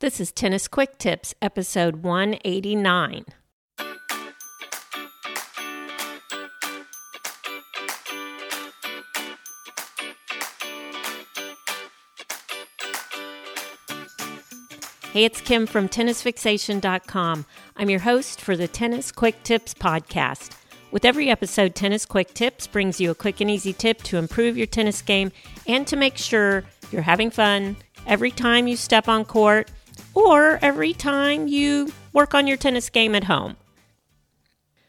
This is Tennis Quick Tips, episode 189. Hey, it's Kim from TennisFixation.com. I'm your host for the Tennis Quick Tips podcast. With every episode, Tennis Quick Tips brings you a quick and easy tip to improve your tennis game and to make sure you're having fun every time you step on court or every time you work on your tennis game at home.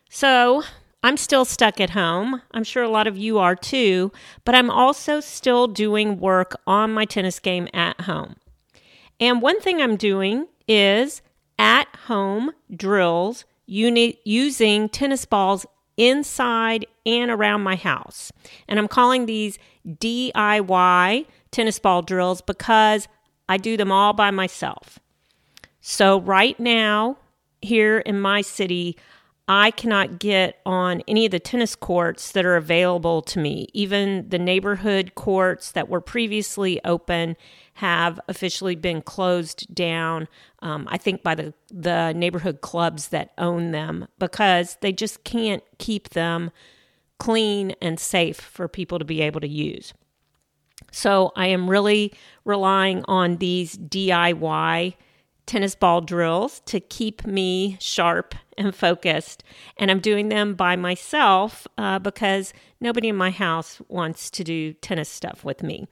So, I'm still stuck at home. I'm sure a lot of you are too, but I'm also still doing work on my tennis game at home. And one thing I'm doing is at home drills using tennis balls inside and around my house. And I'm calling these DIY tennis ball drills because I do them all by myself. So, right now, here in my city, I cannot get on any of the tennis courts that are available to me. Even the neighborhood courts that were previously open have officially been closed down. Um, I think by the the neighborhood clubs that own them because they just can't keep them clean and safe for people to be able to use. So I am really relying on these DIY tennis ball drills to keep me sharp and focused. And I'm doing them by myself uh, because nobody in my house wants to do tennis stuff with me.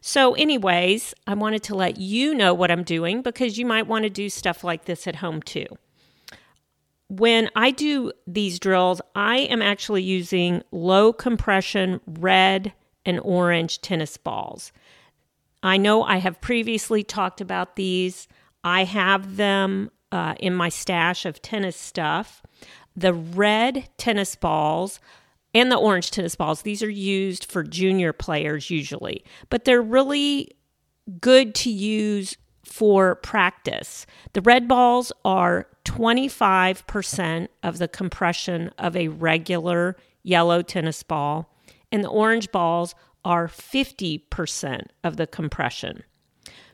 So, anyways, I wanted to let you know what I'm doing because you might want to do stuff like this at home too. When I do these drills, I am actually using low compression red and orange tennis balls. I know I have previously talked about these. I have them uh, in my stash of tennis stuff. The red tennis balls and the orange tennis balls, these are used for junior players usually, but they're really good to use for practice. The red balls are 25% of the compression of a regular yellow tennis ball, and the orange balls are 50% of the compression.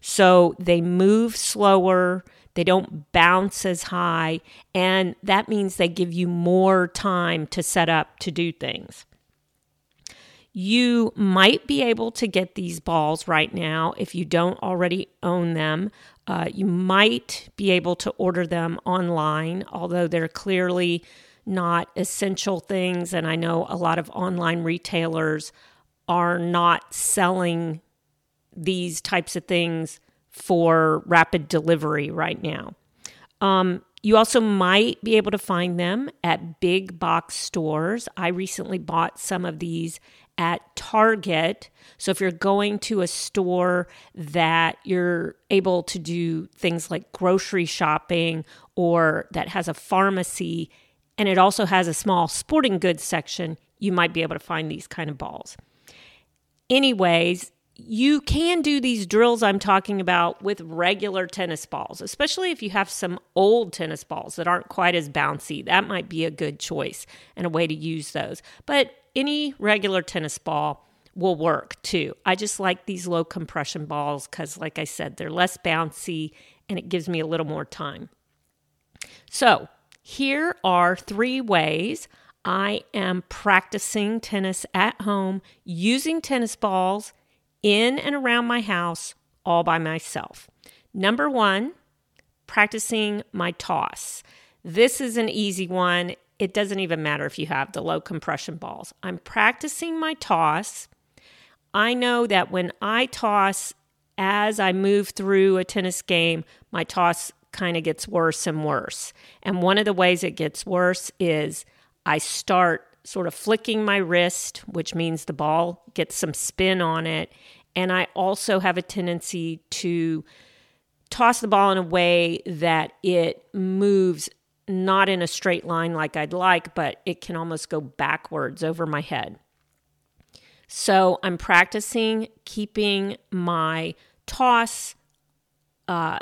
So they move slower, they don't bounce as high, and that means they give you more time to set up to do things. You might be able to get these balls right now if you don't already own them. Uh, you might be able to order them online, although they're clearly not essential things. And I know a lot of online retailers are not selling these types of things for rapid delivery right now. Um, you also might be able to find them at big box stores. I recently bought some of these at Target. So if you're going to a store that you're able to do things like grocery shopping or that has a pharmacy and it also has a small sporting goods section, you might be able to find these kind of balls. Anyways, you can do these drills I'm talking about with regular tennis balls, especially if you have some old tennis balls that aren't quite as bouncy. That might be a good choice and a way to use those. But any regular tennis ball will work too. I just like these low compression balls because, like I said, they're less bouncy and it gives me a little more time. So, here are three ways I am practicing tennis at home using tennis balls in and around my house all by myself. Number one, practicing my toss. This is an easy one. It doesn't even matter if you have the low compression balls. I'm practicing my toss. I know that when I toss as I move through a tennis game, my toss kind of gets worse and worse. And one of the ways it gets worse is I start sort of flicking my wrist, which means the ball gets some spin on it. And I also have a tendency to toss the ball in a way that it moves not in a straight line like I'd like, but it can almost go backwards over my head. So I'm practicing keeping my toss uh,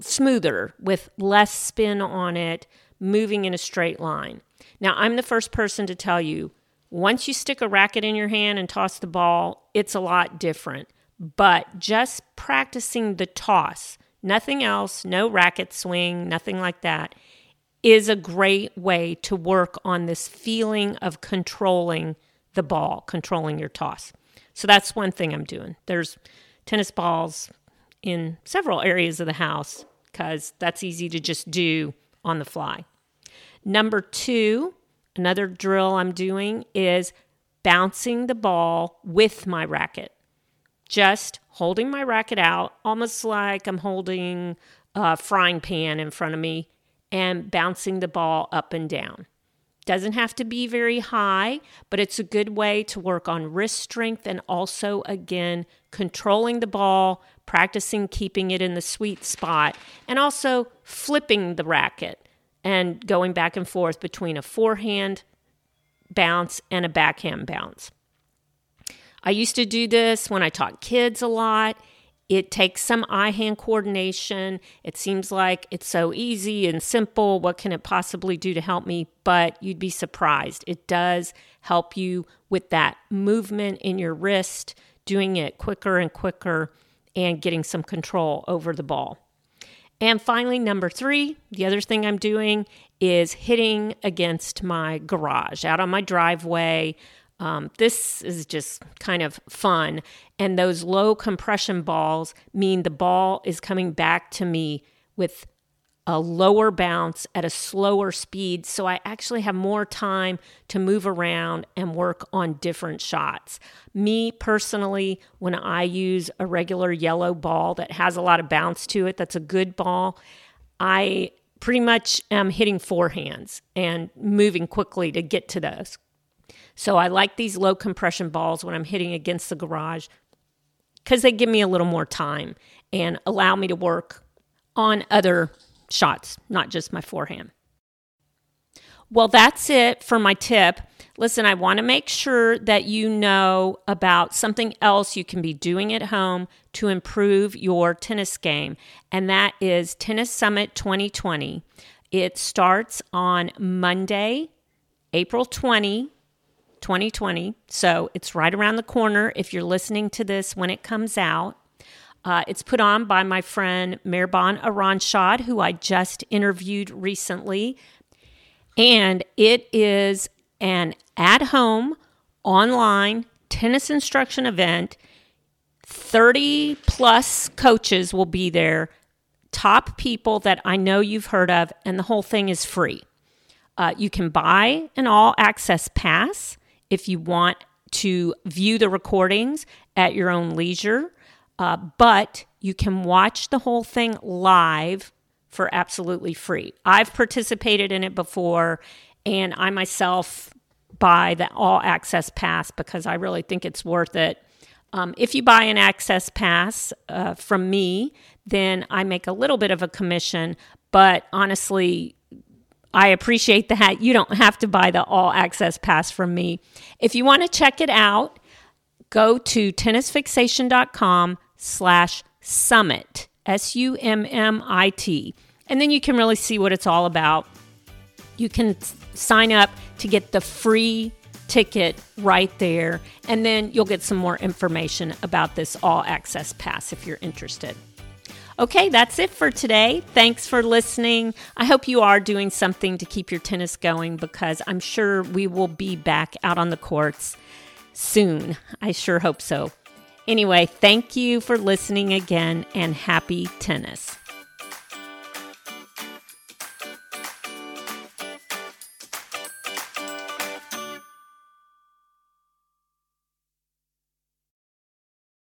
smoother with less spin on it, moving in a straight line. Now, I'm the first person to tell you once you stick a racket in your hand and toss the ball, it's a lot different. But just practicing the toss, nothing else, no racket swing, nothing like that, is a great way to work on this feeling of controlling the ball, controlling your toss. So that's one thing I'm doing. There's tennis balls in several areas of the house because that's easy to just do on the fly. Number two, another drill I'm doing is bouncing the ball with my racket. Just holding my racket out, almost like I'm holding a frying pan in front of me and bouncing the ball up and down. Doesn't have to be very high, but it's a good way to work on wrist strength and also, again, controlling the ball, practicing keeping it in the sweet spot, and also flipping the racket and going back and forth between a forehand bounce and a backhand bounce. I used to do this when I taught kids a lot. It takes some eye hand coordination. It seems like it's so easy and simple. What can it possibly do to help me? But you'd be surprised. It does help you with that movement in your wrist, doing it quicker and quicker, and getting some control over the ball. And finally, number three, the other thing I'm doing is hitting against my garage out on my driveway. Um, this is just kind of fun. And those low compression balls mean the ball is coming back to me with a lower bounce at a slower speed. So I actually have more time to move around and work on different shots. Me personally, when I use a regular yellow ball that has a lot of bounce to it, that's a good ball, I pretty much am hitting forehands and moving quickly to get to those. So I like these low compression balls when I'm hitting against the garage because they give me a little more time and allow me to work on other shots, not just my forehand. Well, that's it for my tip. Listen, I want to make sure that you know about something else you can be doing at home to improve your tennis game, and that is Tennis Summit 2020. It starts on Monday, April 20, 2020. So it's right around the corner if you're listening to this when it comes out. Uh, it's put on by my friend Mehrban Iranshad, who I just interviewed recently. And it is an at home, online tennis instruction event. 30 plus coaches will be there, top people that I know you've heard of, and the whole thing is free. Uh, you can buy an all access pass if you want to view the recordings at your own leisure. Uh, but you can watch the whole thing live for absolutely free. I've participated in it before, and I myself buy the all access pass because I really think it's worth it. Um, if you buy an access pass uh, from me, then I make a little bit of a commission, but honestly, I appreciate that. You don't have to buy the all access pass from me. If you want to check it out, go to tennisfixation.com slash summit, S U M M I T. And then you can really see what it's all about. You can sign up to get the free ticket right there, and then you'll get some more information about this all access pass if you're interested. Okay, that's it for today. Thanks for listening. I hope you are doing something to keep your tennis going because I'm sure we will be back out on the courts soon. I sure hope so. Anyway, thank you for listening again and happy tennis.